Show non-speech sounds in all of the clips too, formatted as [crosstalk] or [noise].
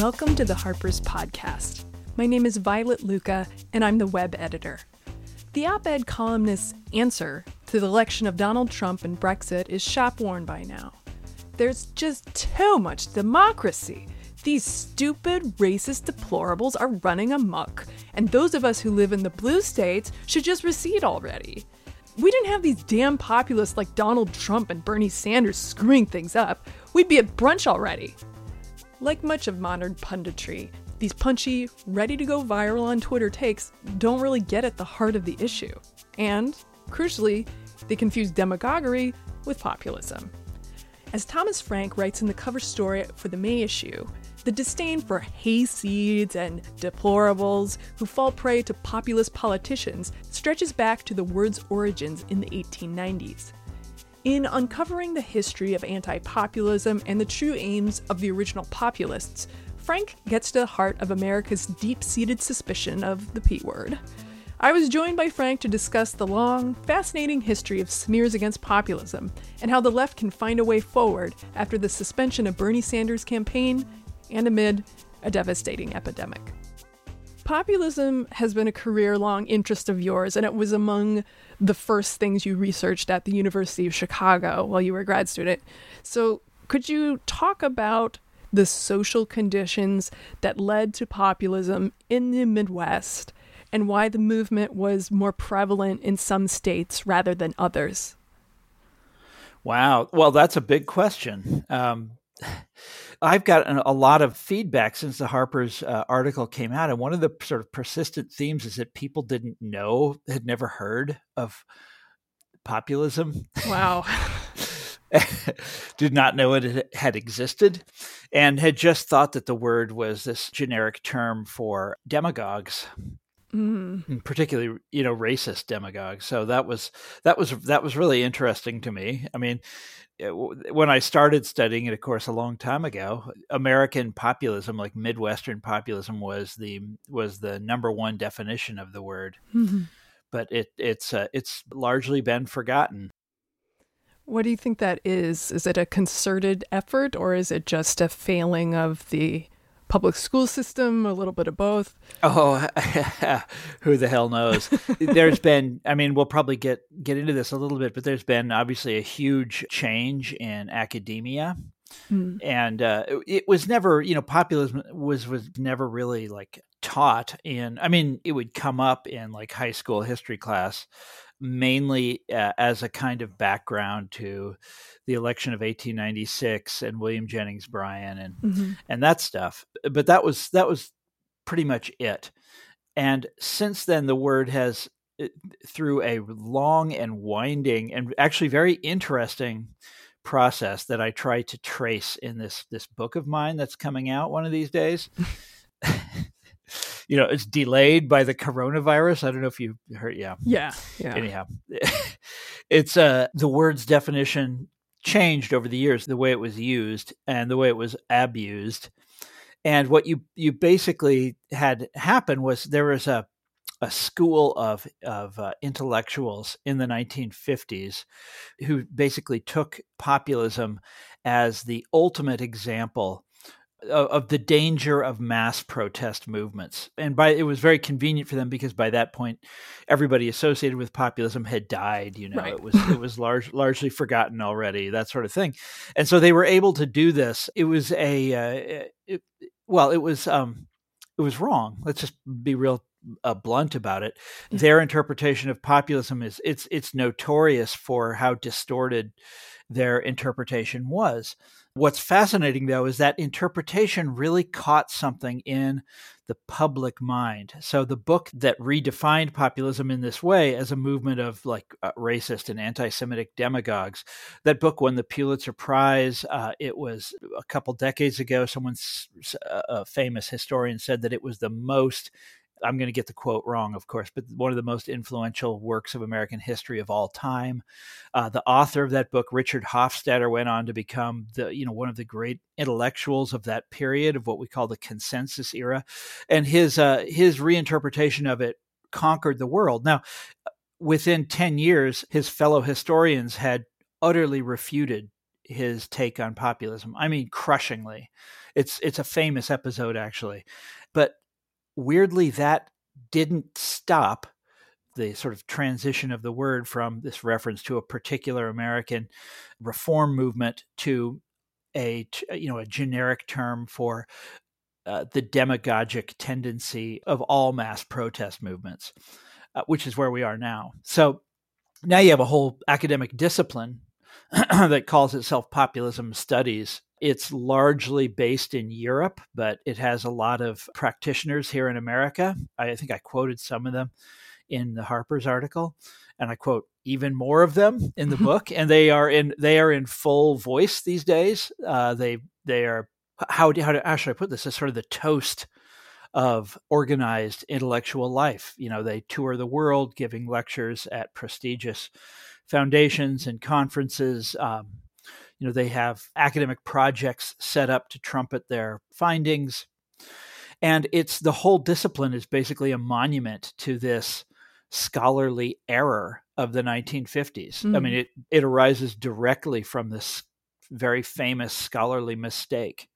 Welcome to the Harper's Podcast. My name is Violet Lucca, and I'm the web editor. The op ed columnist's answer to the election of Donald Trump and Brexit is shop worn by now. There's just too much democracy. These stupid, racist deplorables are running amok, and those of us who live in the blue states should just recede already. We didn't have these damn populists like Donald Trump and Bernie Sanders screwing things up. We'd be at brunch already. Like much of modern punditry, these punchy, ready to go viral on Twitter takes don't really get at the heart of the issue. And, crucially, they confuse demagoguery with populism. As Thomas Frank writes in the cover story for the May issue, the disdain for hayseeds and deplorables who fall prey to populist politicians stretches back to the word's origins in the 1890s. In uncovering the history of anti populism and the true aims of the original populists, Frank gets to the heart of America's deep seated suspicion of the P word. I was joined by Frank to discuss the long, fascinating history of smears against populism and how the left can find a way forward after the suspension of Bernie Sanders' campaign and amid a devastating epidemic. Populism has been a career long interest of yours, and it was among the first things you researched at the University of Chicago while you were a grad student. So, could you talk about the social conditions that led to populism in the Midwest and why the movement was more prevalent in some states rather than others? Wow. Well, that's a big question. Um, I've gotten a lot of feedback since the Harper's uh, article came out, and one of the sort of persistent themes is that people didn't know, had never heard of populism. Wow. [laughs] did not know it had existed and had just thought that the word was this generic term for demagogues mm. particularly you know racist demagogues so that was that was that was really interesting to me i mean when I started studying it, of course, a long time ago, American populism, like Midwestern populism, was the was the number one definition of the word. Mm-hmm. But it it's uh, it's largely been forgotten. What do you think that is? Is it a concerted effort, or is it just a failing of the public school system, a little bit of both? Oh, [laughs] who the hell knows? there's [laughs] been, I mean, we'll probably get get into this a little bit, but there's been obviously a huge change in academia. Mm. And uh, it was never, you know, populism was was never really like taught in. I mean, it would come up in like high school history class, mainly uh, as a kind of background to the election of 1896 and William Jennings Bryan and mm-hmm. and that stuff. But that was that was pretty much it. And since then, the word has uh, through a long and winding and actually very interesting process that I try to trace in this this book of mine that's coming out one of these days. [laughs] you know, it's delayed by the coronavirus. I don't know if you heard. Yeah. Yeah. Yeah. Anyhow, [laughs] it's uh, the word's definition changed over the years, the way it was used and the way it was abused. And what you you basically had happen was there was a a school of of uh, intellectuals in the 1950s who basically took populism as the ultimate example of, of, the danger of mass protest movements. And by it was very convenient for them because by that point, everybody associated with populism had died. You know, right. it was it was large, largely forgotten already. That sort of thing, and so they were able to do this. It was a uh, it, well, it was um, it was wrong. Let's just be real uh, blunt about it. Their interpretation of populism is it's it's notorious for how distorted their interpretation was. What's fascinating, though, is that interpretation really caught something in the public mind. So, the book that redefined populism in this way as a movement of like uh, racist and anti Semitic demagogues, that book won the Pulitzer Prize. Uh, it was a couple decades ago, someone, a famous historian, said that it was the most I'm going to get the quote wrong, of course, but one of the most influential works of American history of all time. Uh, the author of that book, Richard Hofstadter, went on to become the you know one of the great intellectuals of that period of what we call the consensus era, and his uh, his reinterpretation of it conquered the world. Now, within ten years, his fellow historians had utterly refuted his take on populism. I mean, crushingly. It's it's a famous episode actually, but weirdly that didn't stop the sort of transition of the word from this reference to a particular American reform movement to a you know a generic term for uh, the demagogic tendency of all mass protest movements, uh, which is where we are now. So now you have a whole academic discipline [clears throat] that calls itself populism studies. It's largely based in Europe, but it has a lot of practitioners here in America. I think I quoted some of them in the Harper's article, and I quote even more of them in the book. And they are in they are in full voice these days. Uh, they they are how how, how should I put this? As sort of the toast of organized intellectual life. You know, they tour the world giving lectures at prestigious foundations and conferences. Um, you know, they have academic projects set up to trumpet their findings. And it's the whole discipline is basically a monument to this scholarly error of the 1950s. Mm. I mean, mm. it, it arises directly from this very famous scholarly mistake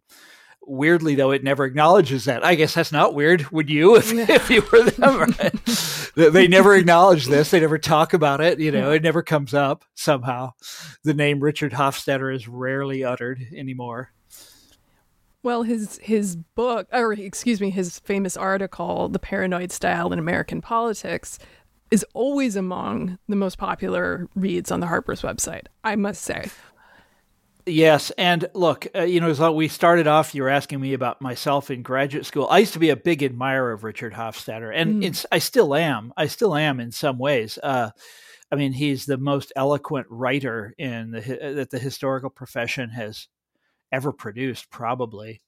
weirdly though it never acknowledges that. I guess that's not weird would you if, if you were them right? they never acknowledge this. They never talk about it. You know it never comes up somehow. The name richard hofstadter is rarely uttered anymore. Well his his book or excuse me his famous article the paranoid style in american politics is always among the most popular reads on the harper's website i must say Yes, and look, uh, you know, as we started off, you were asking me about myself in graduate school. I used to be a big admirer of Richard Hofstadter, and mm. I still am. I still am in some ways. Uh, I mean, he's the most eloquent writer in the that the historical profession has ever produced, probably.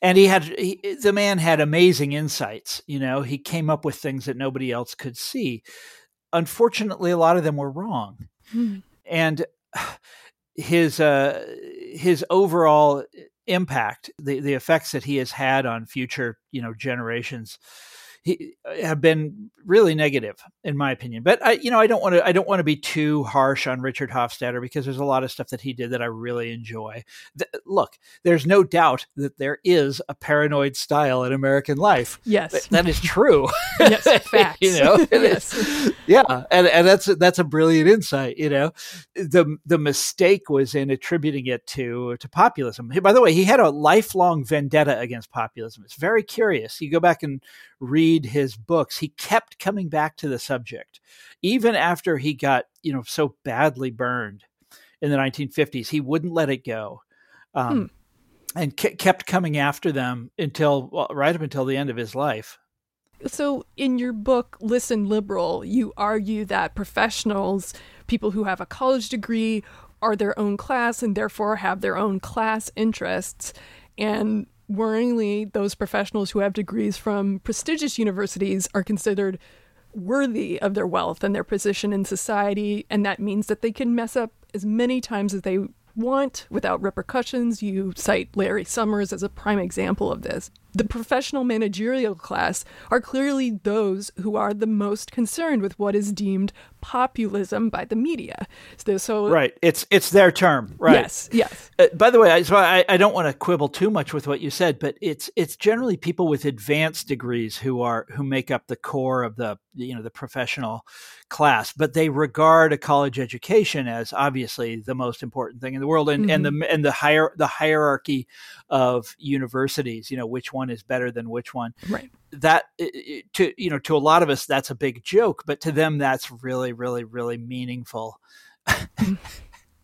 And he had he, the man had amazing insights. You know, he came up with things that nobody else could see. Unfortunately, a lot of them were wrong, mm. and his uh, his overall impact, the the effects that he has had on future you know generations, he, have been really negative in my opinion. But I, you know, I don't want to I don't want to be too harsh on Richard Hofstadter because there's a lot of stuff that he did that I really enjoy. Look, there's no doubt that there is a paranoid style in American life. Yes, that, that is true. [laughs] yes, [laughs] facts. you know, yes. yeah, and and that's that's a brilliant insight. You know, the the mistake was in attributing it to to populism. By the way, he had a lifelong vendetta against populism. It's very curious. You go back and read his books. He kept coming back to the subject, even after he got you know so badly burned in the 1950s. He wouldn't let it go. Um, hmm and kept coming after them until well, right up until the end of his life. So, in your book, Listen Liberal, you argue that professionals, people who have a college degree, are their own class and therefore have their own class interests. And worryingly, those professionals who have degrees from prestigious universities are considered worthy of their wealth and their position in society. And that means that they can mess up as many times as they want without repercussions. You cite Larry Summers as a prime example of this. The professional managerial class are clearly those who are the most concerned with what is deemed populism by the media. So, so right, it's it's their term, right? Yes, yes. Uh, by the way, I, so I, I don't want to quibble too much with what you said, but it's it's generally people with advanced degrees who are who make up the core of the you know the professional class, but they regard a college education as obviously the most important thing in the world, and, mm-hmm. and the and the higher the hierarchy of universities, you know, which one is better than which one, right? That to you know to a lot of us that's a big joke, but to them that's really really really meaningful. Mm.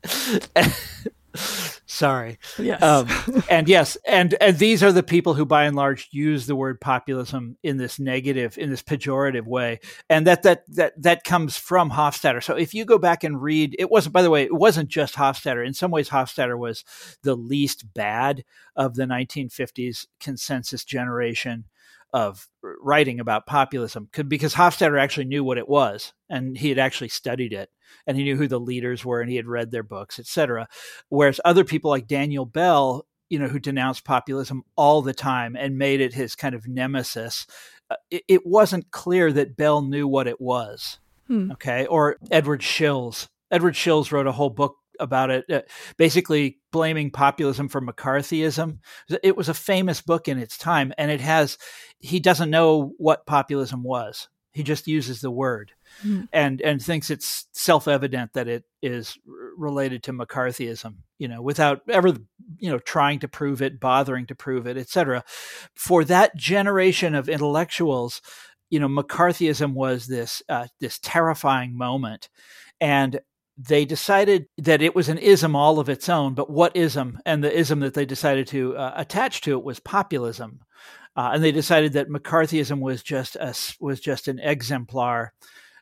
[laughs] [laughs] Sorry. Yes. Um, [laughs] and yes, and and these are the people who, by and large, use the word populism in this negative, in this pejorative way, and that that that that comes from Hofstadter. So if you go back and read, it wasn't. By the way, it wasn't just Hofstadter. In some ways, Hofstadter was the least bad of the 1950s consensus generation of writing about populism because Hofstadter actually knew what it was and he had actually studied it and he knew who the leaders were and he had read their books, etc. Whereas other people like Daniel Bell, you know, who denounced populism all the time and made it his kind of nemesis, uh, it, it, wasn't clear that Bell knew what it was. Hmm. Okay. Or Edward Shils. Edward Shils wrote a whole book about it, uh, basically blaming populism for McCarthyism. It was a famous book in its time, and it has. He doesn't know what populism was. He just uses the word, mm. and and thinks it's self evident that it is related to McCarthyism. You know, without ever you know trying to prove it, bothering to prove it, etc. For that generation of intellectuals, you know, McCarthyism was this uh, this terrifying moment, and they decided that it was an ism all of its own. But what ism? And the ism that they decided to uh, attach to it was populism, uh, and they decided that McCarthyism was just a, was just an exemplar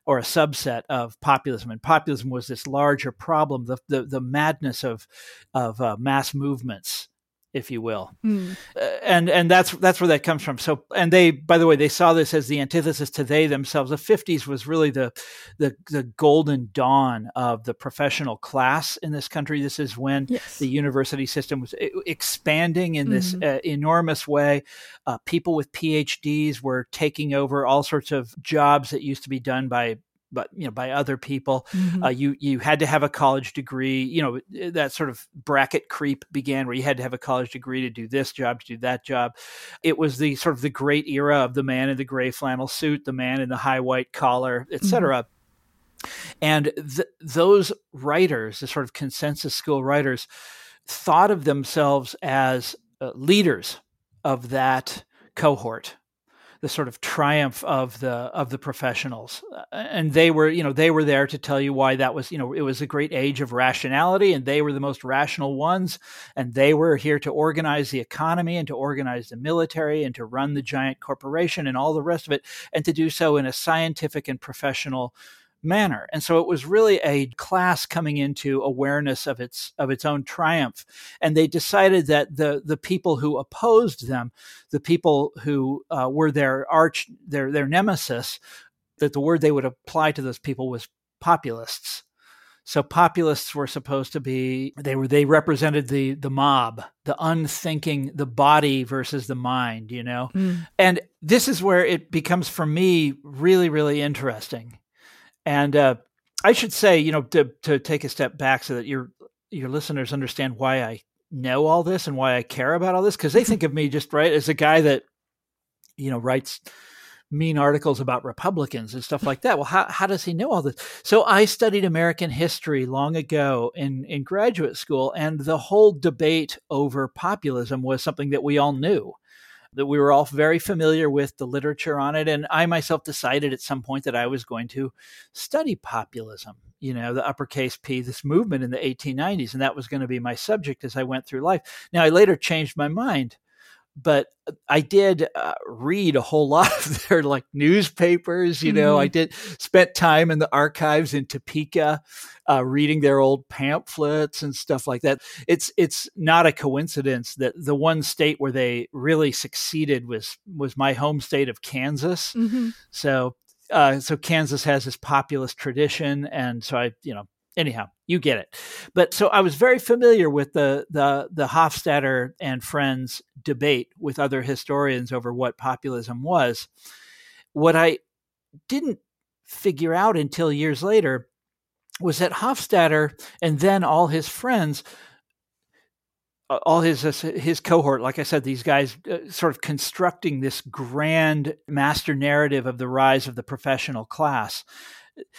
or a subset of populism, and populism was this larger problem, the the, the madness of of uh, mass movements if you will. Mm. Uh, and and that's that's where that comes from. So and they by the way they saw this as the antithesis to they themselves. The 50s was really the the the golden dawn of the professional class in this country. This is when yes. the university system was expanding in this mm-hmm. uh, enormous way. Uh, people with PhDs were taking over all sorts of jobs that used to be done by but you know by other people mm-hmm. uh, you you had to have a college degree you know eh, that sort of bracket creep began where you had to have a college degree to do this job to do that job it was the sort of the great era of the man in the gray flannel suit the man in the high white collar etc mm-hmm. and th- those writers the sort of consensus school writers thought of themselves as uh, leaders of that cohort the sort of triumph of the of the professionals. Uh, and they were you know they were there to tell you why that was you know it was a great age of rationality and they were the most rational ones and they were here to organize the economy and to organize the military and to run the giant corporation and all the rest of it and to do so in a scientific and professional manner. And so it was really a class coming into awareness of its of its own triumph. And they decided that the the people who opposed them, the people who uh, were their arch their their nemesis, that the word they would apply to those people was populists. So populists were supposed to be they were they represented the the mob, the unthinking, the body versus the mind, you know. Mm. And this is where it becomes for me really really interesting and uh, I should say, you know, to to take a step back so that your your listeners understand why I know all this and why I care about all this, because they think of me just right as a guy that, you know, writes mean articles about Republicans and stuff like that. Well, how, how does he know all this? So I studied American history long ago in, in graduate school, and the whole debate over populism was something that we all knew that we were all very familiar with the literature on it. And I myself decided at some point that I was going to study populism, you know, the uppercase P, this movement in the 1890s. And that was going to be my subject as I went through life. Now, I later changed my mind but I did uh, read a whole [laughs] lot of their like newspapers. You know, mm-hmm. I did spent time in the archives in Topeka, uh, reading their old pamphlets and stuff like that. It's it's not a coincidence that the one state where they really succeeded was was my home state of Kansas. Mm-hmm. So. Uh, so Kansas has this populist tradition, and so I, you know, anyhow, you get it. But so I was very familiar with the the the Hofstadter and friends debate with other historians over what populism was. What I didn't figure out until years later was that Hofstadter and then all his friends all his his cohort, like I said, these guys uh, sort of constructing this grand master narrative of the rise of the professional class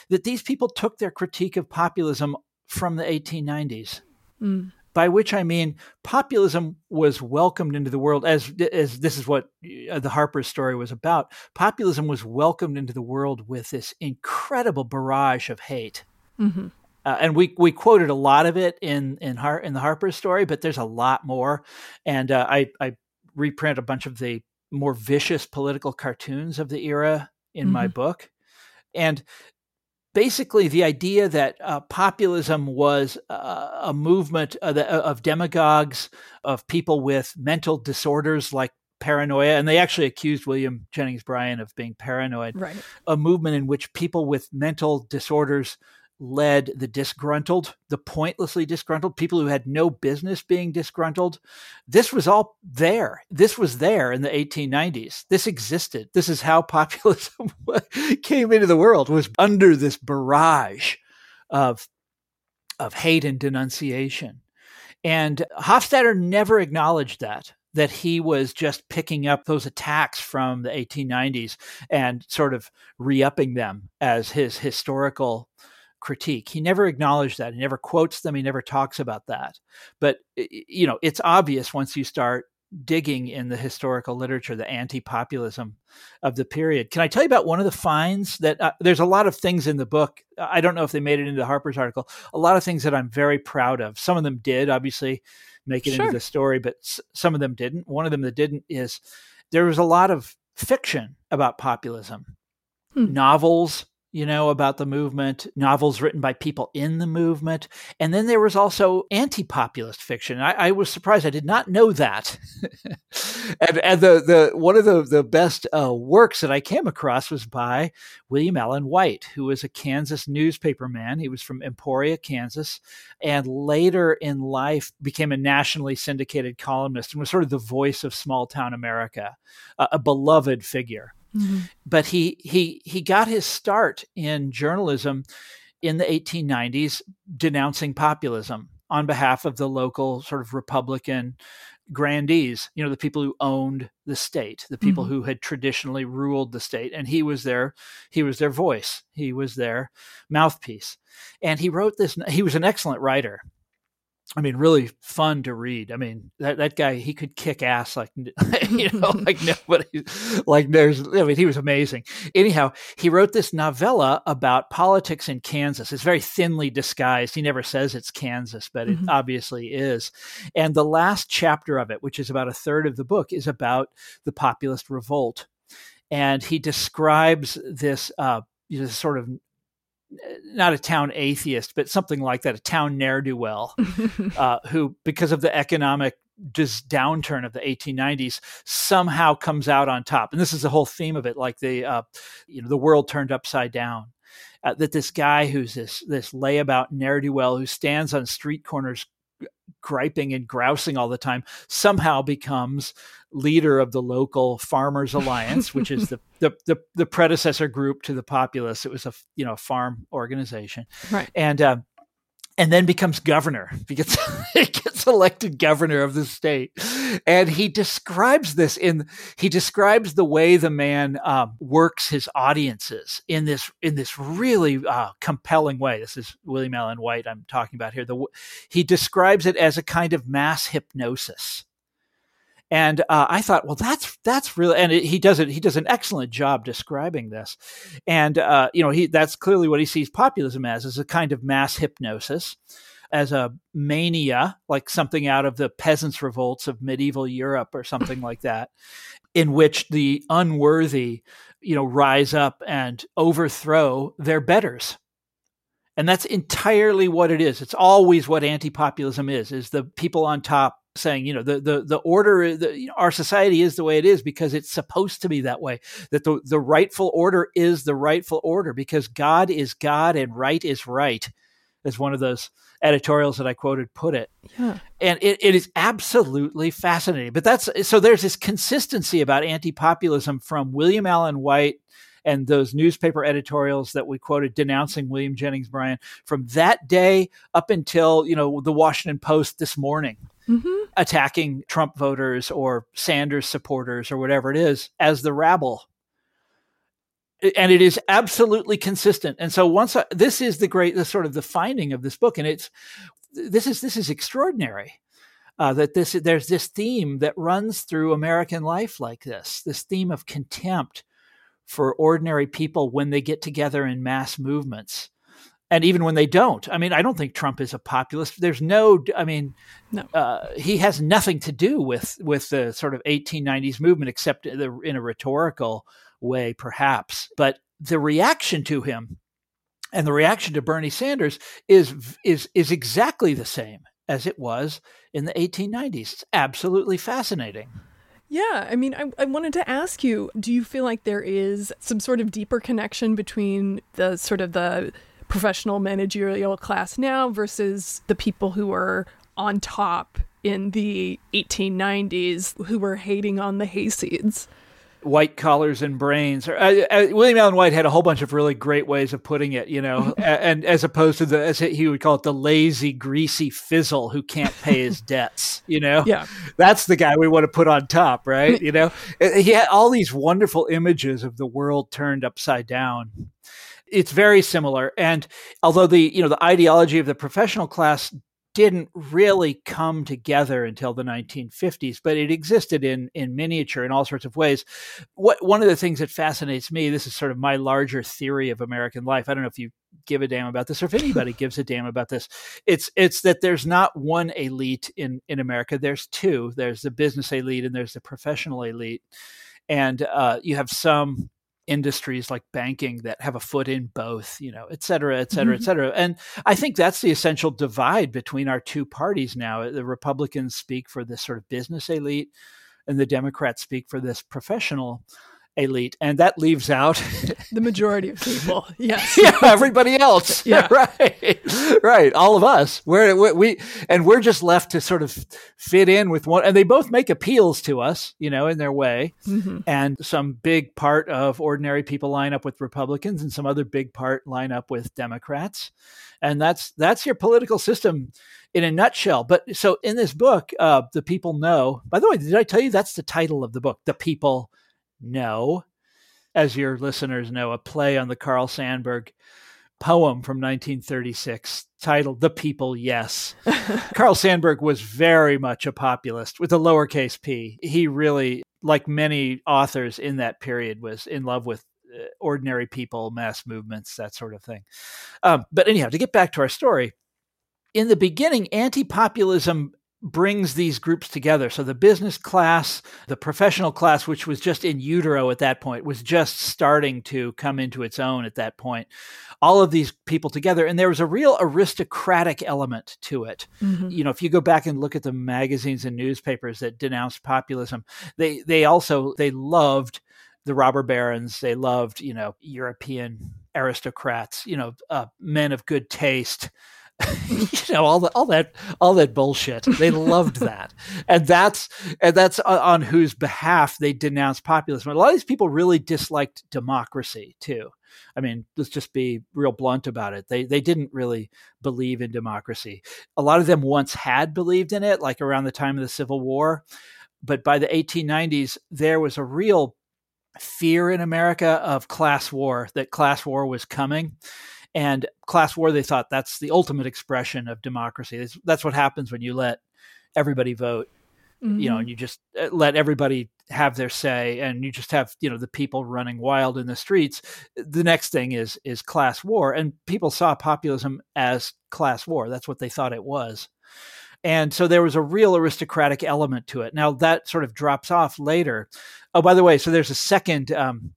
that these people took their critique of populism from the 1890s. Mm. By which I mean populism was welcomed into the world as as this is what uh, the Harper story was about. Populism was welcomed into the world with this incredible barrage of hate. Mm-hmm. Uh, and we we quoted a lot of it in in Har- in the Harper story, but there's a lot more. And uh, I I reprint a bunch of the more vicious political cartoons of the era in mm-hmm. my book. And basically the idea that uh, populism was uh, a movement of, the, of, demagogues, of people with mental disorders like paranoia, and they actually accused William Jennings Bryan of being paranoid. Right. A movement in which people with mental disorders led the disgruntled, the pointlessly disgruntled, people who had no business being disgruntled. This was all there. This was there in the 1890s. This existed. This is how [laughs] populism [laughs] came into the world, was under this barrage of of hate and denunciation. And Hofstadter never acknowledged that that he was just picking up those attacks from the 1890s and sort of re-upping them as his historical critique. He never acknowledged that. He never quotes them. He never talks about that. But you know, it's obvious once you start digging in the historical literature, the anti-populism of the period. Can I tell you about one of the finds that uh, there's a lot of things in the book. I don't know if they made it into the Harper's article. A lot of things that I'm very proud of. Some of them did, obviously, make it sure. into the story, but s- some of them didn't. One of them that didn't is there was a lot of fiction about populism, hmm. novels, you know, about the movement, novels written by people in the movement. And then there was also anti populist fiction. I, I, was surprised. I did not know that. [laughs] and, and the, the, one of the, the best uh, works that I came across was by William Allen White, who was a Kansas newspaperman. He was from Emporia, Kansas, and later in life became a nationally syndicated columnist and was sort of the voice of small town America, a beloved figure. Mm-hmm. But he he he got his start in journalism in the 1890s denouncing populism on behalf of the local sort of Republican grandees, you know, the people who owned the state, the people mm-hmm. who had traditionally ruled the state. And he was their he was their voice. He was their mouthpiece. And he wrote this he was an excellent writer. I mean, really fun to read. I mean, that, that guy, he could kick ass like, [laughs] you know, [laughs] like nobody, like there's, I mean, he was amazing. Anyhow, he wrote this novella about politics in Kansas. It's very thinly disguised. He never says it's Kansas, but it mm-hmm. obviously is. And the last chapter of it, which is about a third of the book, is about the populist revolt. And he describes this, uh, you know, sort of not a town atheist, but something like that, a town ne'er do well, [laughs] uh, who, because of the economic dis- downturn of the 1890s, somehow comes out on top. And this is the whole theme of it, like the, uh, you know, the world turned upside down. Uh, that this guy who's this this layabout ne'er do well who stands on street corners griping and grousing all the time somehow becomes leader of the local farmers alliance which is [laughs] the, the, the the predecessor group to the populace. It was a you know farm organization. Right. And uh, and then becomes governor. [laughs] He gets, he gets elected governor of the state, and he describes this in he describes the way the man um, works his audiences in this in this really uh, compelling way. This is William Allen White I'm talking about here. The he describes it as a kind of mass hypnosis. And uh, I thought, well, that's that's really, and it, he does it. He does an excellent job describing this, and uh, you know, he that's clearly what he sees populism as, is a kind of mass hypnosis, as a mania, like something out of the peasants' revolts of medieval Europe or something like that, in which the unworthy, you know, rise up and overthrow their betters. And that's entirely what it is. It's always what anti-populism is: is the people on top saying, you know, the the the order, the, you know, our society is the way it is because it's supposed to be that way. That the the rightful order is the rightful order because God is God and right is right, as one of those editorials that I quoted put it. Yeah. And it, it is absolutely fascinating. But that's so there's this consistency about anti-populism from William Allen White and those newspaper editorials that we quoted denouncing William Jennings Bryan from that day up until, you know, the Washington Post this morning mm-hmm. attacking Trump voters or Sanders supporters or whatever it is as the rabble. And it is absolutely consistent. And so once I, this is the great, the sort of the finding of this book, and it's this is this is extraordinary. Uh, that this there's this theme that runs through American life like this, this theme of contempt for ordinary people when they get together in mass movements and even when they don't. I mean i don't think trump is a populist. There's no i mean no. Uh, he has nothing to do with with the sort of 1890s movement except in a rhetorical way perhaps. But the reaction to him and the reaction to bernie sanders is is is exactly the same as it was in the 1890s it's absolutely fascinating. Yeah, I mean, I, I wanted to ask you do you feel like there is some sort of deeper connection between the sort of the professional managerial class now versus the people who were on top in the 1890s who were hating on the hayseeds. white collars and brains. Or, uh, uh, William Allen White had a whole bunch of really great ways of putting it, you know, [laughs] and as opposed to the as he would call it the lazy, greasy fizzle who can't pay his [laughs] debts. You know, yeah, that's the guy we want to put on top, right? [laughs] you know, uh, he had all these wonderful images of the world turned upside down. It's very similar, and although the you know the ideology of the professional class didn't really come together until the 1950s, but it existed in in miniature in all sorts of ways. What one of the things that fascinates me, this is sort of my larger theory of American life. I don't know if you give a damn about this or if anybody [laughs] gives a damn about this. It's it's that there's not one elite in in America. There's two. There's the business elite and there's the professional elite, and uh, you have some industries like banking that have a foot in both, you know, et cetera, et cetera, mm-hmm. et cetera. And I think that's the essential divide between our two parties now. The Republicans speak for this sort of business elite, and the Democrats speak for this professional elite, and that leaves out [laughs] the majority of people. [laughs] Yes, yeah, everybody else. yeah, [laughs] right, right. All of us. We're we and we're just left to sort of fit in with one. And they both make appeals to us, you know, in their way. Mm-hmm. And some big part of ordinary people line up with Republicans, and some other big part line up with Democrats. And that's that's your political system in a nutshell. But so in this book, uh, the people no. By the way, did I tell you that's the title of the book? The people no. As your listeners know, a play on the Carl Sandburg poem from 1936 titled The People Yes. [laughs] Carl Sandburg was very much a populist with a lowercase p. He really, like many authors in that period, was in love with uh, ordinary people, mass movements, that sort of thing. Um, but anyhow, to get back to our story, in the beginning, anti populism brings these groups together. So the business class, the professional class, which was just in utero at that point, was just starting to come into its own at that point. All of these people together, and there was a real aristocratic element to it. Mm-hmm. You know, if you go back and look at the magazines and newspapers that denounced populism, they they also they loved the robber barons. They loved you know European aristocrats. You know, uh, men of good taste [laughs] you know all the, all that all that bullshit. They loved [laughs] that. And that's and that's on whose behalf they denounced populism. A lot of these people really disliked democracy too. I mean let's just be real blunt about it. They they didn't really believe in democracy. A lot of them once had believed in it like around the time of the civil war. But by the 1890s there was a real fear in america of class war that class war was coming and class war, they thought that's the ultimate expression of democracy. That's, what happens when you let everybody vote. Mm-hmm. You know, mm-hmm. and you just uh, let everybody have their say, and you just have you know the people running wild in the streets. The next thing is is class war, and people saw populism as class war. That's what they thought it was. And so there was a real aristocratic element to it. Now that sort of drops off later. Oh, by the way, so there's a second um,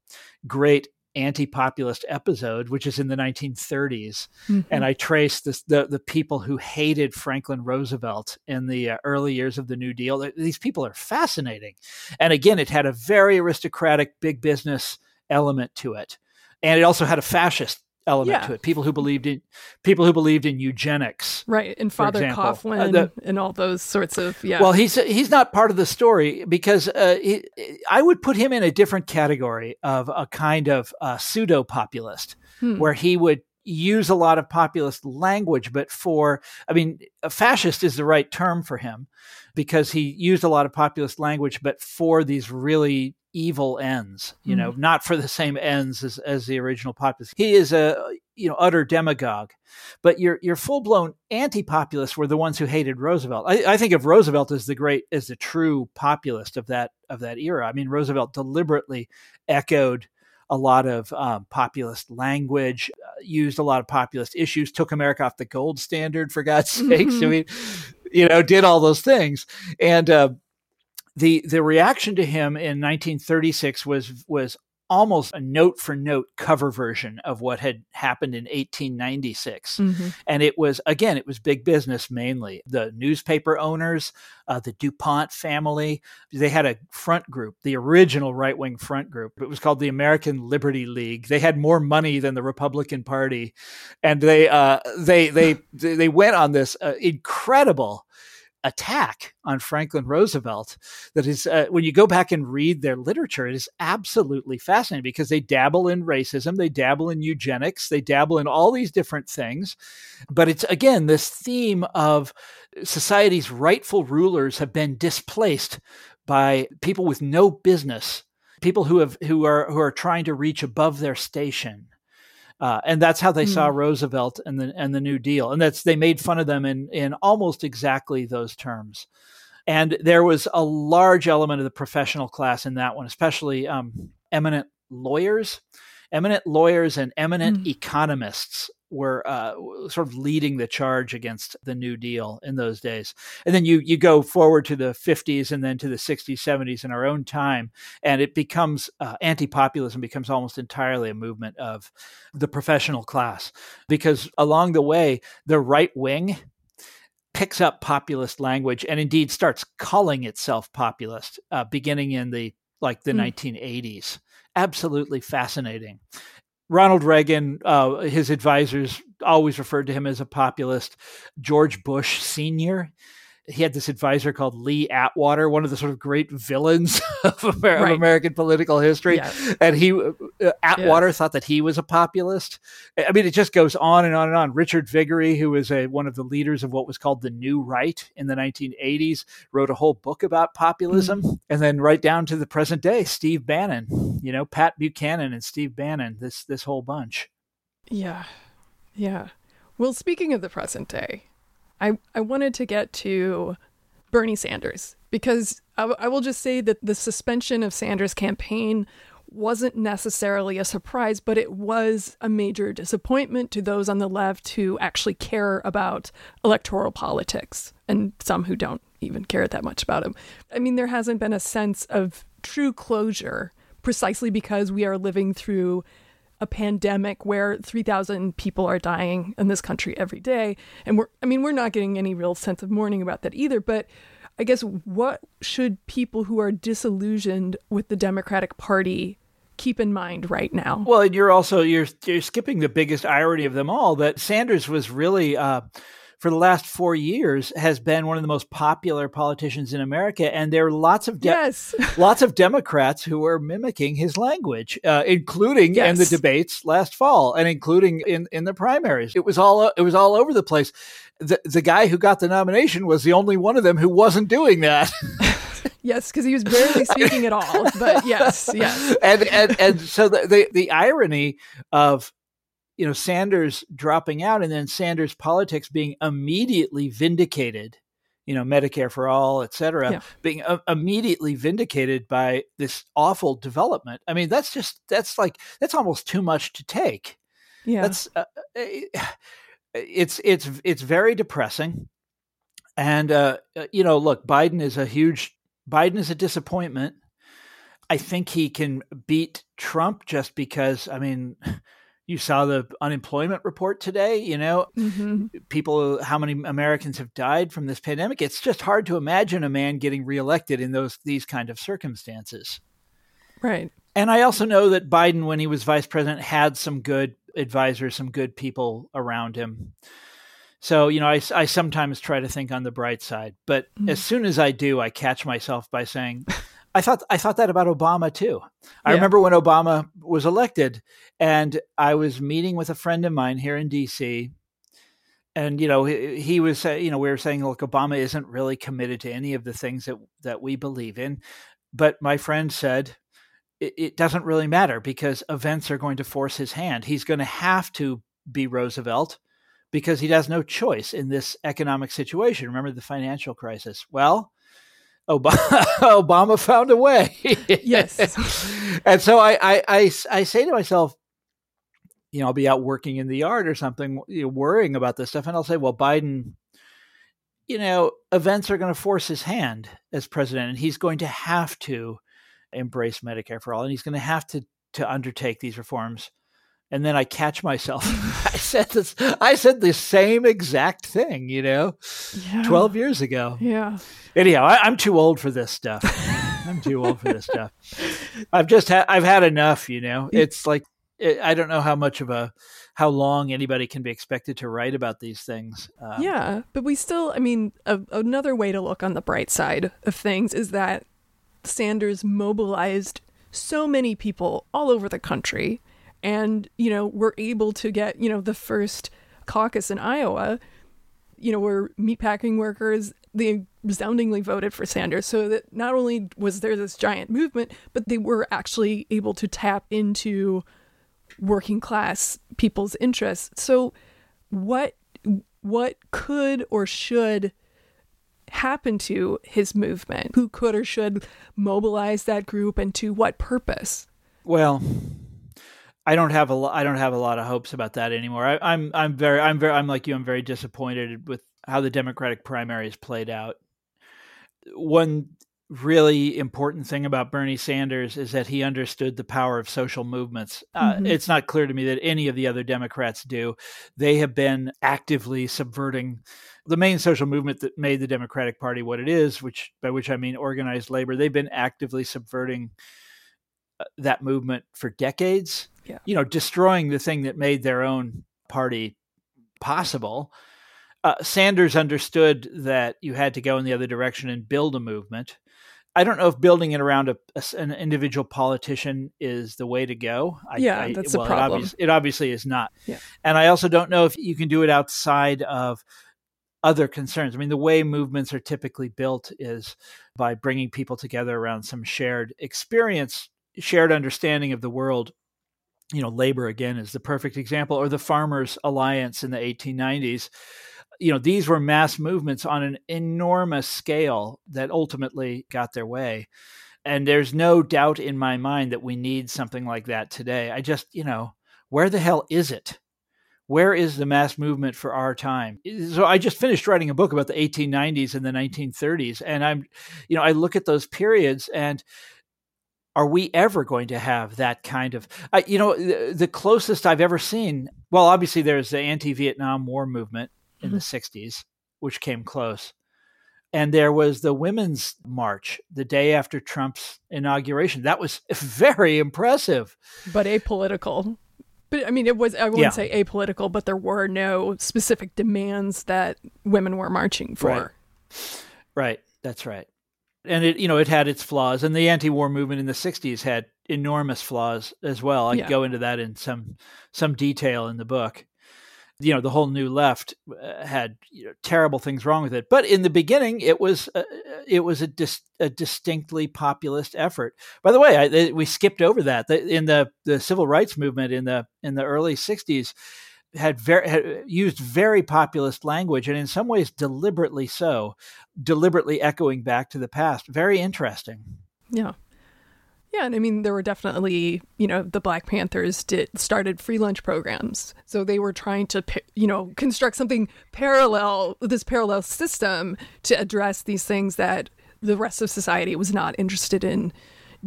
great anti-populist episode, which is in the 1930s, mm-hmm. and I trace this, the the people who hated Franklin Roosevelt in the uh, early years of the New Deal. These people are fascinating, and again, it had a very aristocratic, big business element to it, and it also had a fascist element yeah. to it. People who believed in people who believed in eugenics, right? And Father Coughlin uh, the, and all those sorts of yeah. Well, he's he's not part of the story because uh, he, I would put him in a different category of a kind of uh, pseudo populist, hmm. where he would use a lot of populist language, but for I mean, a fascist is the right term for him because he used a lot of populist language, but for these really evil ends, you know, mm. not for the same ends as, as the original populist. He is a you know utter demagogue, but your your full blown anti populists were the ones who hated Roosevelt. I, I, think of Roosevelt as the great as the true populist of that of that era. I mean, Roosevelt deliberately echoed a lot of um, populist language, uh, used a lot of populist issues, took America off the gold standard for God's [laughs] sakes. Mm-hmm. I mean, you know, did all those things, and uh, the the reaction to him in 1936 was was almost a note for note cover version of what had happened in 1896 mm-hmm. and it was again it was big business mainly. The newspaper owners uh, the dupont family they had a front group the original right-wing front group. It was called the american liberty league. They had more money than the republican party. And they uh, they they they went on this uh, incredible attack on Franklin Roosevelt that is, uh, when you go back and read their literature, it is absolutely fascinating because they dabble in racism, they dabble in eugenics, they dabble in all these different things. But it's again this theme of society's rightful rulers have been displaced by people with no business, people who have who are who are trying to reach above their station. Uh, and that's how they mm. saw hmm. Roosevelt and the and the New Deal, and that's they made fun of them in in almost exactly those terms. And there was a large element of the professional class in that one, especially um, eminent lawyers, eminent lawyers, and eminent mm. economists were uh, sort of leading the charge against the New Deal in those days. And then you you go forward to the 50s and then to the 60s, 70s in our own time, and it becomes uh, anti-populism becomes almost entirely a movement of the professional class because along the way the right wing picks up populist language and indeed starts calling itself populist, uh, beginning in the like the mm. 1980s absolutely fascinating. Ronald Reagan, uh, his advisors always referred to him as a populist. George Bush Sr., he had this advisor called Lee Atwater, one of the sort of great villains [laughs] of, Amer- right. of American political history. Yes. And he, uh, Atwater, yes. thought that he was a populist. I mean, it just goes on and on and on. Richard Viguerie, who was a, one of the leaders of what was called the New Right in the 1980s, wrote a whole book about populism. Mm-hmm. And then right down to the present day, Steve Bannon, you know, Pat Buchanan and Steve Bannon, this this whole bunch. Yeah, yeah. Well, speaking of the present day, I, I wanted to get to Bernie Sanders because I, will just say that the suspension of Sanders' campaign wasn't necessarily a surprise, but it was a major disappointment to those on the left who actually care about electoral politics and some who don't even care that much about him. I mean, there hasn't been a sense of true closure precisely because we are living through a pandemic where 3,000 people are dying in this country every day. And we're, I mean, we're not getting any real sense of mourning about that either. But I guess what should people who are disillusioned with the Democratic Party keep in mind right now? Well, and you're also you're you're skipping the biggest irony of them all that Sanders was really uh, for the last four years has been one of the most popular politicians in America, and there are lots of de- yes. [laughs] lots of Democrats who are mimicking his language, uh, including yes. in the debates last fall, and including in, in the primaries. It was all it was all over the place. The the guy who got the nomination was the only one of them who wasn't doing that. [laughs] yes, because he was barely speaking at all. But yes, yes. [laughs] And and and so the, the the irony of you know Sanders dropping out and then Sanders politics being immediately vindicated you know Medicare for all et cetera yeah. being uh, immediately vindicated by this awful development. I mean that's just that's like that's almost too much to take. Yeah. That's uh, it's it's it's very depressing. And uh, uh, you know look Biden is a huge Biden is a disappointment. I think he can beat Trump just because I mean you saw the unemployment report today you know? Mm-hmm. people how many americans have died from this pandemic? It's just hard to imagine a man getting reelected in those these kind of circumstances. Right. And i also know that biden when he was vice president had some good advisors some good people around him. So you know i, I sometimes try to think on the bright side but mm-hmm. as soon as i do i catch myself by saying I thought I thought that about Obama too. I remember when Obama was elected, and I was meeting with a friend of mine here in D.C. And you know he, he was you know we were saying look Obama isn't really committed to any of the things that that we believe in, but my friend said it, it doesn't really matter because events are going to force his hand. He's going to have to be Roosevelt because he has no choice in this economic situation. Remember the financial crisis. Well, Obama, [laughs] Obama found a way. yes. [laughs] and so I, I, I, I, say to myself, you know, I'll be out working in the yard or something, you know, worrying about this stuff. And I'll say, well, Biden, you know, events are going to force his hand as president, and he's going to have to embrace Medicare for all, and he's going to have to, to undertake these reforms. And then I catch myself. [laughs] I said this. I said the same exact thing. You know, yeah. twelve years ago. Yeah. Anyhow, I, am too old for this stuff. I'm too old for this stuff. [laughs] I've just had. I've had enough. You know, it's like I don't know how much of a how long anybody can be expected to write about these things. Um, yeah, but we still, I mean, a, another way to look on the bright side of things is that Sanders mobilized so many people all over the country, and you know, we're able to get you know the first caucus in Iowa. You know, where meatpacking workers they resoundingly voted for Sanders. So that not only was there this giant movement, but they were actually able to tap into working class people's interests. So what what could or should happen to his movement? Who could or should mobilize that group and to what purpose? Well, I don't have a lo- I don't have a lot of hopes about that anymore. I, I'm I'm very I'm very I'm like you. I'm very disappointed with how the Democratic primary primaries played out. One really important thing about Bernie Sanders is that he understood the power of social movements. Uh, mm-hmm. It's not clear to me that any of the other Democrats do. They have been actively subverting the main social movement that made the Democratic Party what it is, which by which I mean organized labor. They've been actively subverting that movement for decades. Yeah. You know, destroying the thing that made their own party possible. Uh, Sanders understood that you had to go in the other direction and build a movement. I don't know if building it around a, a, an individual politician is the way to go. I, yeah, I, that's well, a problem. It, obvious, it, obviously is not. Yeah. And I also don't know if you can do it outside of other concerns. I mean, the way movements are typically built is by bringing people together around some shared experience, shared understanding of the world. You know, labor again is the perfect example, or the Farmers Alliance in the 1890s you know these were mass movements on an enormous scale that ultimately got their way. And there's no doubt in my mind that we need something like that today. I just you know where the hell is it? Where is the mass movement for our time? So i just finished writing a book about the 1890s and the 1930s and i'm you know i look at those periods and are we ever going to have that kind of uh, you know the, the, closest i've ever seen well obviously there's the anti-vietnam war movement in mm-hmm. the 60s, which came close. And there was the Women's March the day after Trump's inauguration. That was [laughs] very impressive. But apolitical. But I mean, it was, I wouldn't yeah. say apolitical, but there were no specific demands that women were marching for. Right. right. That's right. And it, you know, it had its flaws. And the anti war movement in the 60s had enormous flaws as well. I yeah. go into that in some some detail in the book you know the whole new left uh, had you know, terrible things wrong with it but in the beginning it was uh, it was a, dis- a distinctly populist effort by the way I, we skipped over that in the the civil rights movement in the in the early 60s had very had used very populist language and in some ways deliberately so deliberately echoing back to the past very interesting yeah yeah, and I mean there were definitely, you know, the Black Panthers did started free lunch programs. So they were trying to, you know, construct something parallel, this parallel system to address these things that the rest of society was not interested in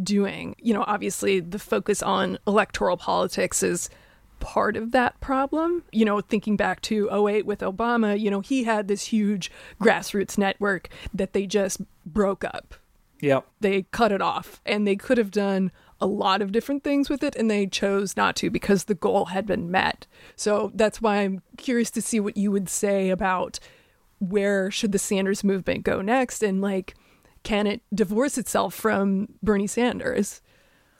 doing. You know, obviously the focus on electoral politics is part of that problem. You know, thinking back to 08 with Obama, you know, he had this huge grassroots network that they just broke up Yep. They cut it off and they could have done a lot of different things with it and they chose not to because the goal had been met. So that's why I'm curious to see what you would say about where should the Sanders movement go next and like can it divorce itself from Bernie Sanders?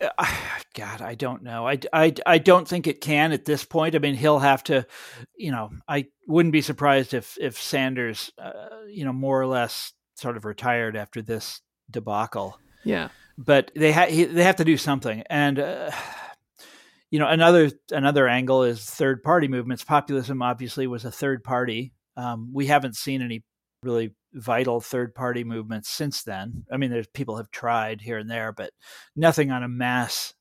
Uh, [sighs] God, I don't know. I, I, I don't think it can at this point. I mean, he'll have to, you know, I wouldn't be surprised if if Sanders, uh, you know, more or less sort of retired after this debacle. Yeah. But they ha- they have to do something, and uh, you know another another angle is third party movements. Populism obviously was a third party. Um, we haven't seen any really vital third party movements since then. I mean, there's people have tried here and there, but nothing on a mass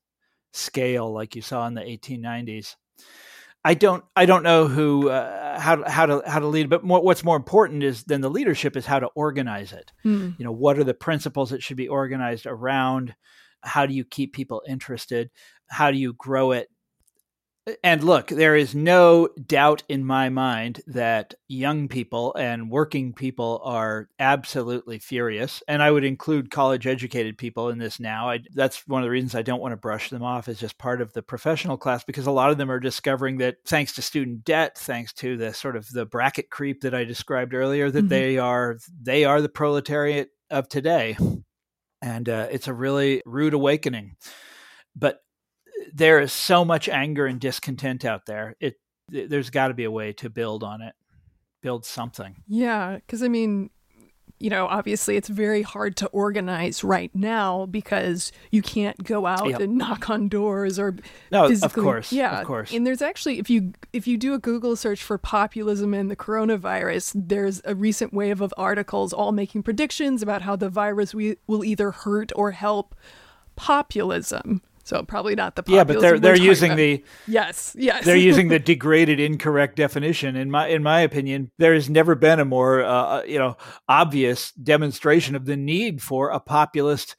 scale like you saw in the 1890s. I don't I don't know who uh, how how to how to lead, but more, what's more important is than the leadership is how to organize it. Mm. You know, what are the principles that should be organized around? How do you keep people interested? How do you grow it? And look, there is no doubt in my mind that young people and working people are absolutely furious. And I would include college educated people in this now. I, that's one of the reasons I don't want to brush them off as just part of the professional class because a lot of them are discovering that thanks to student debt, thanks to the sort of the bracket creep that I described earlier, that mm-hmm. they are they are the proletariat of today. And uh, it's a really rude awakening. But there is so much anger and discontent out there. It there's got to be a way to build on it, build something. Yeah, because I mean, you know, obviously it's very hard to organize right now because you can't go out yep. and knock on doors or no, of course, yeah, of course. And there's actually if you if you do a Google search for populism and the coronavirus, there's a recent wave of articles all making predictions about how the virus we, will either hurt or help populism. So probably not the yeah, but they're they're using about. the yes yes they're [laughs] using the degraded incorrect definition. In my in my opinion, there has never been a more uh, uh, you know obvious demonstration of the need for a populist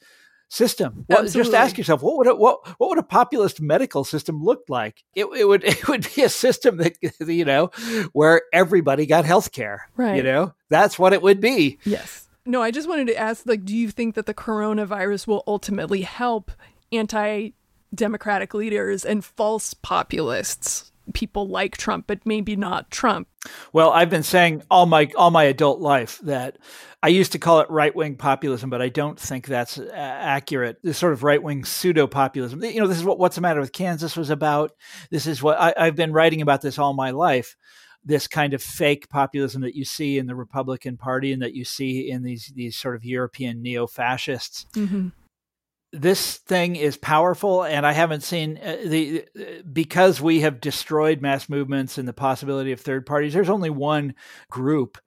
system. Well, just ask yourself what would a, what what would a populist medical system look like? It, it would [laughs] it would be a system that [laughs] you know where everybody got health care. Right. You know that's what it would be. Yes. No, I just wanted to ask like do you think that the coronavirus will ultimately help anti democratic leaders and false populists people like Trump, but maybe not Trump. Well, I've been saying all my all my adult life that I used to call it right wing populism, but I don't think that's uh, accurate. This sort of right wing pseudo populism. You know, this is what what's the matter with Kansas was about. This is what I, I've been writing about this all my life. This kind of fake populism that you see in the Republican Party and that you see in these these sort of European neo fascists. Mm-hmm this thing is powerful and i haven't seen uh, the because we have destroyed mass movements and the possibility of third parties there's only one group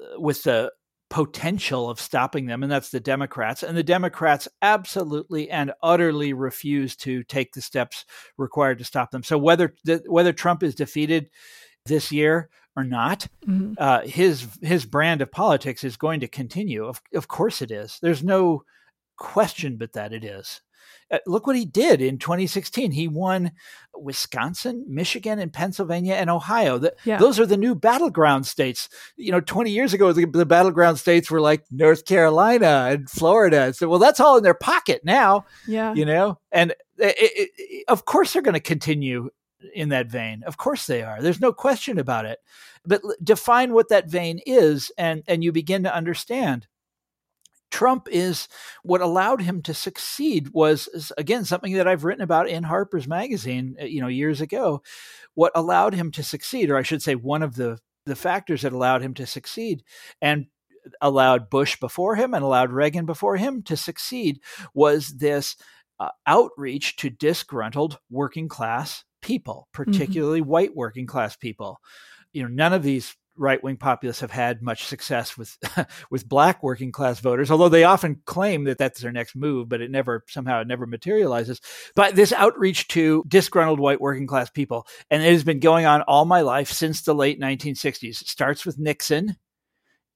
uh, with the potential of stopping them and that's the democrats and the democrats absolutely and utterly refuse to take the steps required to stop them. So whether whether trump is defeated this year or not mm-hmm. uh, his his brand of politics is going to continue. Of, of course it is. There's no question but that it is. Uh, look what he did in 2016. He won Wisconsin, Michigan, and Pennsylvania and Ohio. The, yeah. Those are the new battleground states. You know, 20 years ago, the, the, battleground states were like North Carolina and Florida. So, well, that's all in their pocket now. Yeah. You know, and it, it, it, of course they're going to continue in that vein. Of course they are. There's no question about it. But define what that vein is, and and you begin to understand Trump is what allowed him to succeed was again something that I've written about in Harper's Magazine, uh, you know, years ago. What allowed him to succeed, or I should say, one of the the factors that allowed him to succeed, and allowed Bush before him and allowed Reagan before him to succeed, was this uh, outreach to disgruntled working class people, mm-hmm. particularly mm-hmm. white working class people. You know, none of these right wing populists have had much success with [laughs] with black working class voters, although they often claim that that's their next move, but it never somehow it never materializes. But this outreach to disgruntled white working class people, and it has been going on all my life since the late 1960s. It starts with Nixon.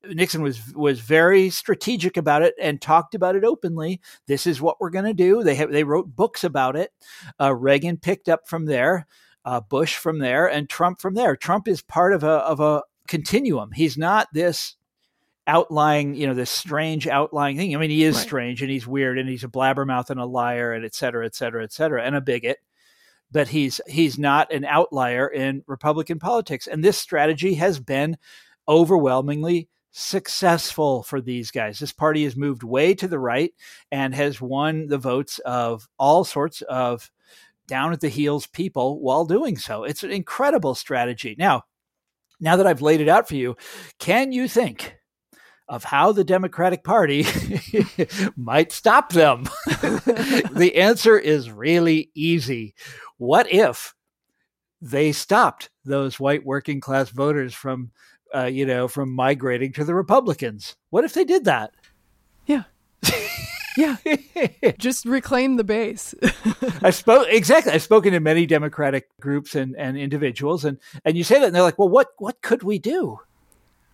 Nixon was was very strategic about it and talked about it openly. This is what we're going to do. They have, they wrote books about it. Uh, Reagan picked up from there. Uh, Bush from there and Trump from there. Trump is part of a of a continuum. He's not this outlying, you know, this strange outlying thing. I mean, he is right. strange and he's weird and he's a blabbermouth and a liar and et cetera, et cetera, et cetera, and a bigot. But he's he's not an outlier in Republican politics. And this strategy has been overwhelmingly successful for these guys. This party has moved way to the right and has won the votes of all sorts of down at the heels people while doing so. It's an incredible strategy. Now, now that I've laid it out for you, can you think of how the Democratic Party [laughs] might stop them? [laughs] the answer is really easy. What if they stopped those white working class voters from, uh, you know, from migrating to the Republicans? What if they did that? Yeah. [laughs] Yeah. [laughs] Just reclaim the base. [laughs] I spoke exactly. I've spoken to many Democratic groups and, and individuals and, and you say that and they're like, well, what, what could we do?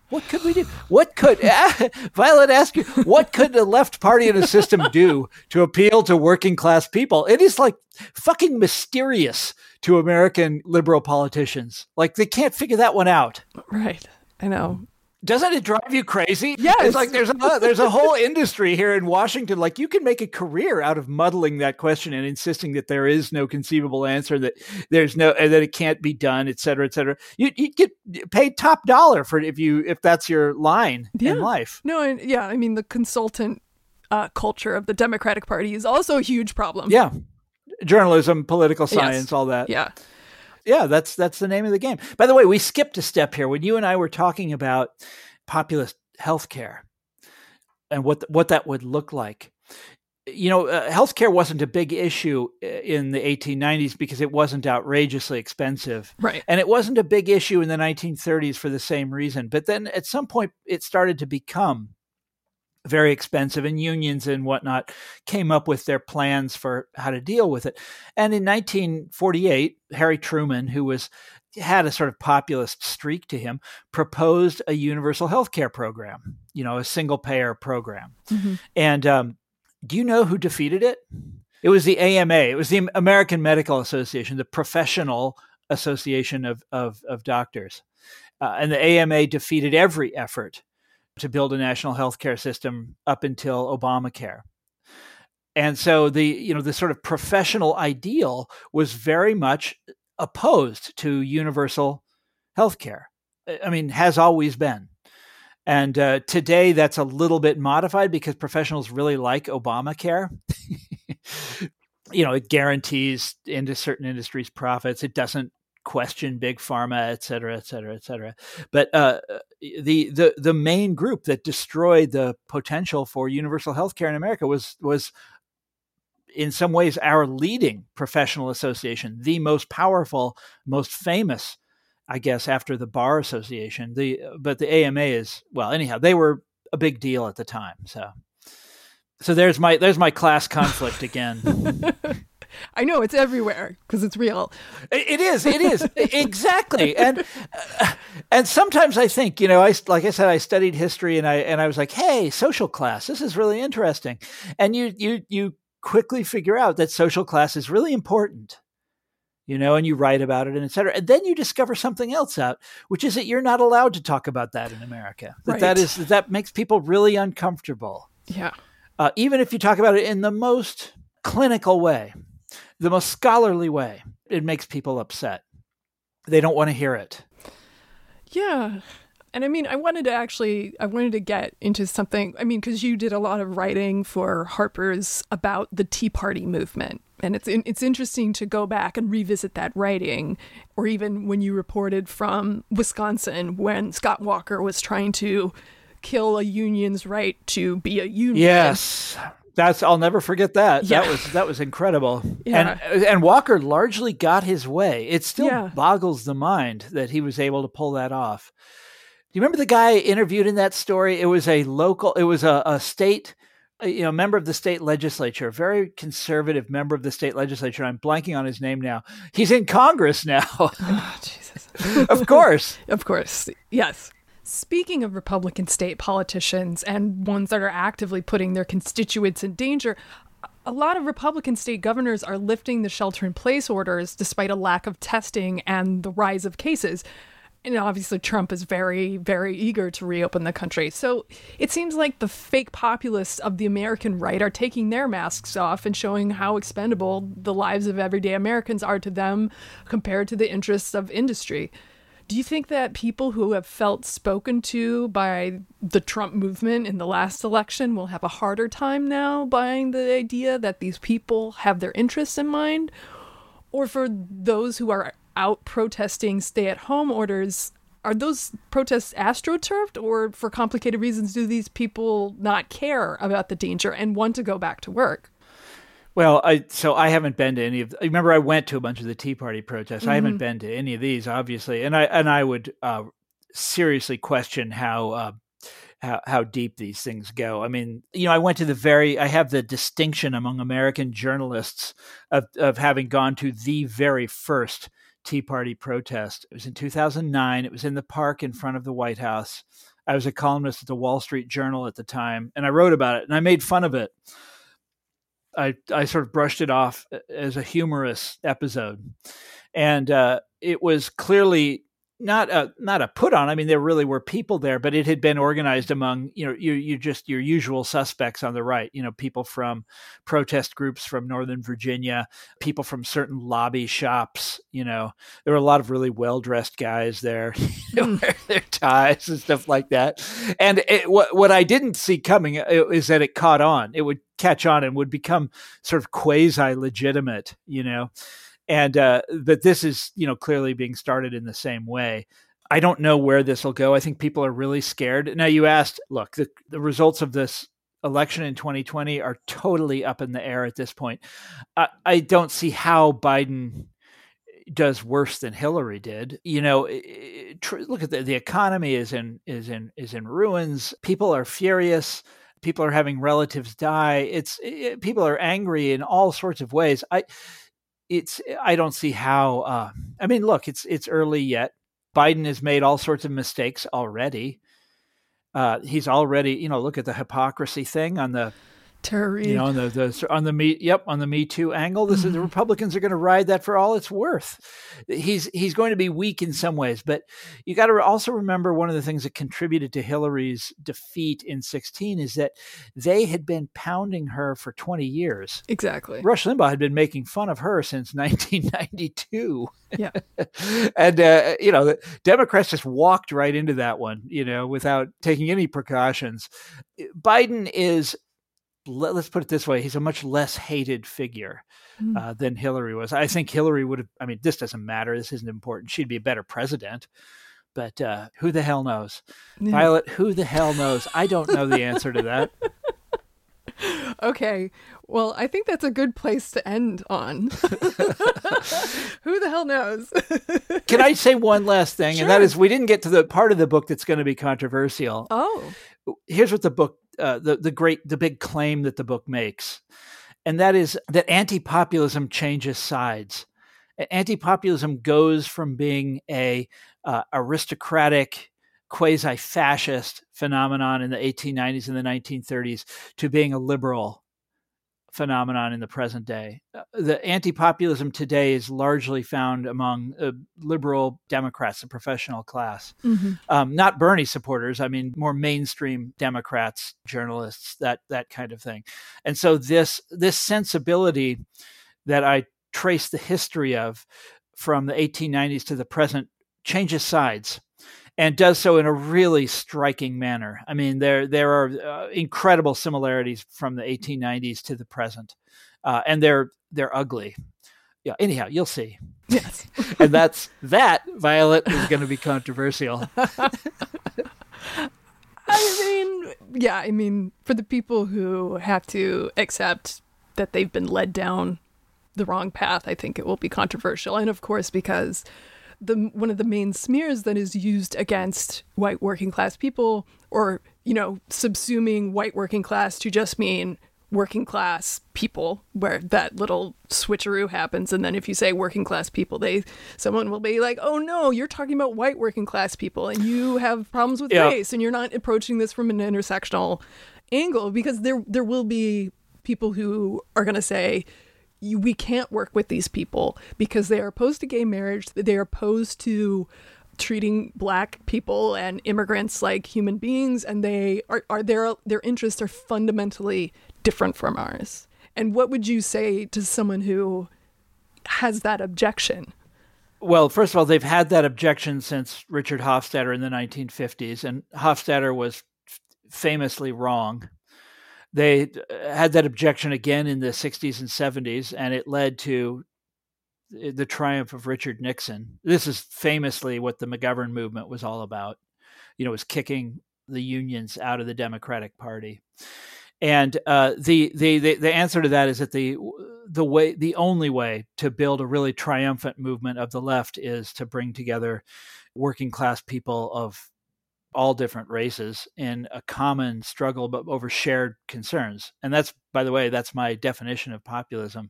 What could we do? What could uh, [laughs] Violet ask you? What could the left party in a system do to appeal to working class people? It is like fucking mysterious to American liberal politicians. Like they can't figure that one out. Right. I know. Doesn't it drive you crazy? Yes. It's like there's a [laughs] there's a whole industry here in Washington. Like you can make a career out of muddling that question and insisting that there is no conceivable answer, that there's no and that it can't be done, et cetera, et cetera. You you get paid top dollar for if you if that's your line Yeah. in life. No, and yeah, I mean the consultant uh, culture of the Democratic Party is also a huge problem. Yeah. Journalism, political science, all that. Yeah. Yeah, that's that's the name of the game. By the way, we skipped a step here when you and I were talking about populist healthcare and what what that would look like. You know, uh, healthcare wasn't a big issue uh, in the 1890s because it wasn't outrageously expensive. Right. And it wasn't a big issue in the 1930s for the same reason. But then at some point, it started to become very expensive, and unions and whatnot came up with their plans for how to deal with it. And in 1948, Harry Truman, who was had a sort of populist streak to him, proposed a universal health care program, you know, a single payer program. Mhm. And um, do you know who defeated it? It was the AMA. It was the American Medical Association, the professional association of of, of doctors. Uh, and the AMA defeated every effort to build a national healthcare system up until Obamacare. And so the you know the sort of professional ideal was very much opposed to universal healthcare. I mean, has always been. And uh, today that's a little bit modified because professionals really like Obamacare. [laughs] you know, it guarantees into certain industries profits. It doesn't question big pharma, et cetera, et cetera, et cetera. But uh, the the the main group that destroyed the potential for universal health care in America was was in some ways our leading professional association, the most powerful, most famous, I guess, after the Bar Association. The but the AMA is well, anyhow, they were a big deal at the time. So so there's my there's my class conflict again. [laughs] I know it's everywhere because it's real. It is. It is [laughs] exactly. And uh, and sometimes I think, you know, I like I said, I studied history, and I and I was like, hey, social class, this is really interesting. And you you you quickly figure out that social class is really important, you know, and you write about it and et cetera. And then you discover something else out, which is that you're not allowed to talk about that in America. That that Right. is that makes people really uncomfortable Yeah. uh, even if you talk about it in the most clinical way, the most scholarly way, it makes people upset. They don't want to hear it. Yeah. And I mean, I wanted to actually, I wanted to get into something. I mean, because you did a lot of writing for Harper's about the Tea Party movement, and it's it's interesting to go back and revisit that writing, or even when you reported from Wisconsin when Scott Walker was trying to kill a union's right to be a union. Yes. That's I'll never forget that. Yeah. That was that was incredible. Yeah. And and Walker largely got his way. It still Yeah. boggles the mind that he was able to pull that off. Do you remember the guy interviewed in that story? It was a local it was a, a state you know member of the state legislature, very conservative member of the state legislature. I'm blanking on his name now. He's in Congress now. Oh, Jesus. [laughs] of course. Of course, yes. Speaking of Republican state politicians and ones that are actively putting their constituents in danger, a lot of Republican state governors are lifting the shelter in place orders despite a lack of testing and the rise of cases. And obviously, Trump is very, very eager to reopen the country. So it seems like the fake populists of the American right are taking their masks off and showing how expendable the lives of everyday Americans are to them compared to the interests of industry. Do you think that people who have felt spoken to by the Trump movement in the last election will have a harder time now buying the idea that these people have their interests in mind? Or for those who are out protesting stay at home orders, are those protests astroturfed or for complicated reasons do these people not care about the danger and want to go back to work? Well, I so I haven't been to any of. Remember, I went to a bunch of the Tea Party protests. I haven't been to any of these, obviously, and I and I would uh, seriously question how uh, how how deep these things go. I mean, you know, I went to the very. I have the distinction among American journalists of of having gone to the very first Tea Party protest. It was in 2009. It was in the park in front of the White House. I was a columnist at the Wall Street Journal at the time, and I wrote about it and I made fun of it. I, I sort of brushed it off as a humorous episode. and uh, it was clearly not a not a put on. I mean, there really were people there, but it had been organized among you know you you just your usual suspects on the right. You know, people from protest groups from Northern Virginia, people from certain lobby shops. You know, there were a lot of really well dressed guys there, [laughs] wear their ties and stuff like that. And it, what what I didn't see coming uh, is that it caught on. It would catch on and would become sort of quasi legitimate. You know and uh, but this is you know clearly being started in the same way. I don't know where this will go. I think people are really scared. Now you asked, look, the, the results of this election in 2020 are totally up in the air at this point. I, I don't see how Biden does worse than Hillary did. You know, tr- look at the, the economy is in is in is in ruins. People are furious. People are having relatives die. It's it, people are angry in all sorts of ways. I it's I don't see how. Uh, I mean, look, it's it's early yet. Biden has made all sorts of mistakes already. Uh, he's already, you know, look at the hypocrisy thing on the Tara You know, on the, the on the me yep on the Me Too angle, this mm-hmm. is the mm-hmm. Republicans are going to ride that for all it's worth. He's he's going to be weak in some ways, but you got to also remember one of the things that contributed to Hillary's defeat in 16 is that they had been pounding her for 20 years. Exactly. Rush Limbaugh had been making fun of her since 1992. Yeah. [laughs] and uh, you know, the Democrats just walked right into that one, you know, without taking any precautions. Biden is let, us put it this way: he's a much less hated figure mm. uh, than Hillary was. I think Hillary would have. I mean, this doesn't matter. This isn't important. She'd be a better president. But uh, who the hell knows, yeah. Violet? Who the hell knows? I don't know the answer to that. [laughs] okay. Well, I think that's a good place to end on. [laughs] Who the hell knows? [laughs] Can I say one last thing? Sure. And that is, we didn't get to the part of the book that's going to be controversial. Oh. Here's what the book uh, the the great the big claim that the book makes, and that is that anti-populism changes sides. Anti-populism goes from being a uh, aristocratic quasi-fascist phenomenon in the 1890s and the 1930s to being a liberal phenomenon in the present day. Uh, the anti populism today is largely found among uh, liberal Democrats, the professional class, mm-hmm. um, not Bernie supporters. I mean, more mainstream Democrats, journalists, that that kind of thing. And so this this sensibility that I trace the history of from the 1890s to the present changes sides and does so in a really striking manner. I mean, there there are uh, incredible similarities from the 1890s to the present, uh, and they're they're ugly. Yeah. Anyhow, you'll see. Yes. [laughs] and that's that. Violet is going to be controversial. [laughs] I mean, yeah. I mean, for the people who have to accept that they've been led down the wrong path, I think it will be controversial, and of course, because the one of the main smears that is used against white working class people or you know subsuming white working class to just mean working class people where that little switcheroo happens and then if you say working class people they someone will be like oh no you're talking about white working class people and you have problems with yeah. race and you're not approaching this from an intersectional angle because there there will be people who are going to say you, we can't work with these people because they are opposed to gay marriage. They are opposed to treating black people and immigrants like human beings, and they are, are their their interests are fundamentally different from ours. And what would you say to someone who has that objection? Well, first of all, they've had that objection since Richard Hofstadter in the 1950s, and Hofstadter was famously wrong they uh, had that objection again in the 60s and 70s, and it led to the triumph of Richard Nixon. This is famously what the McGovern movement was all about. You know, was kicking the unions out of the Democratic Party. And uh, the, the the the answer to that is that the the way the only way to build a really triumphant movement of the left is to bring together working class people of all different races in a common struggle but over shared concerns. And that's by the way that's my definition of populism.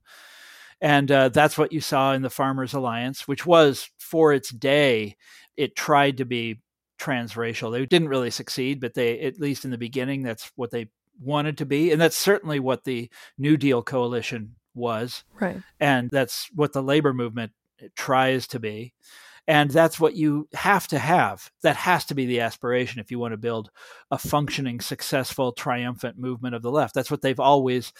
And uh, that's what you saw in the farmers alliance which was for its day it tried to be transracial. They didn't really succeed but they at least in the beginning that's what they wanted to be. And that's certainly what the new deal coalition was. Right. And that's what the labor movement tries to be. And that's what you have to have. That has to be the aspiration if you want to build a functioning, successful, triumphant movement of the left. That's what they've always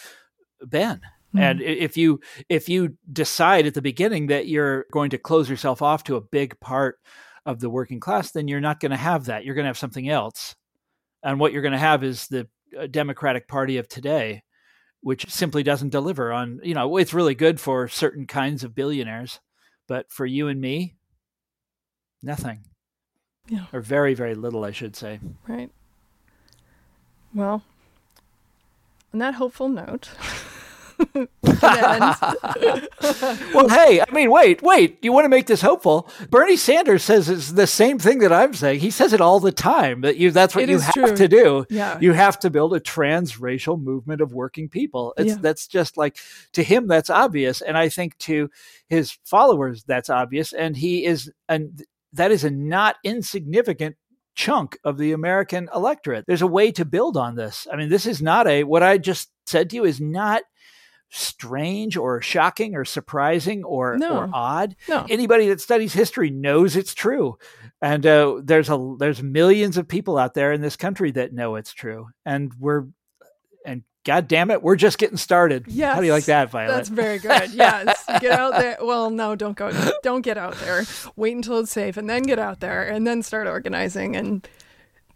been. Mm-hmm. And if you if you decide at the beginning that you're going to close yourself off to a big part of the working class, then you're not going to have that. You're going to have something else. And what you're going to have is the uh, Democratic Party of today, which simply doesn't deliver on, you know, it's really good for certain kinds of billionaires, but for you and me, nothing. Yeah. Or very, very little, I should say. Right. Well, on that hopeful note, [laughs] [laughs] well, hey, I mean, wait, wait. You want to make this hopeful? Bernie Sanders says it's the same thing that I'm saying. He says it all the time that you that's what it you have true. to do. Yeah. You have to build a transracial movement of working people. It's Yeah. that's just like to him that's obvious and I think to his followers that's obvious and he is and that is a not insignificant chunk of the American electorate. There's a way to build on this. I mean, this is not a what I just said to you is not strange or shocking or surprising or, No. or odd. no. Anybody that studies history knows it's true, and uh, there's a there's millions of people out there in this country that know it's true, and we're and God damn it, we're just getting started. Yes. How do you like that, Violet? That's very good. Yes. get out there. [laughs] Well, no, don't go. Don't get out there. Wait until it's safe and then get out there and then start organizing. And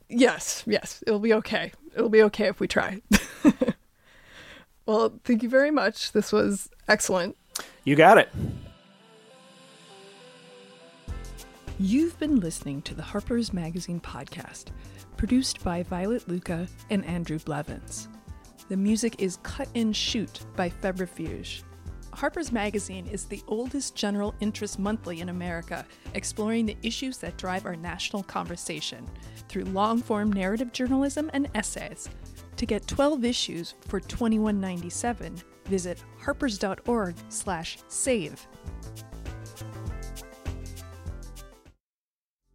yes, yes, it'll be okay. It'll be okay if we try. [laughs] well, thank you very much. This was excellent. you got it. You've been listening to the Harper's Magazine podcast, produced by Violet Lucca and Andrew Blevins. The music is Cut and Shoot by Febrifuge. Harper's Magazine is the oldest general interest monthly in America, exploring the issues that drive our national conversation through long-form narrative journalism and essays. To get 12 issues for $21.97, visit harpers.org/save.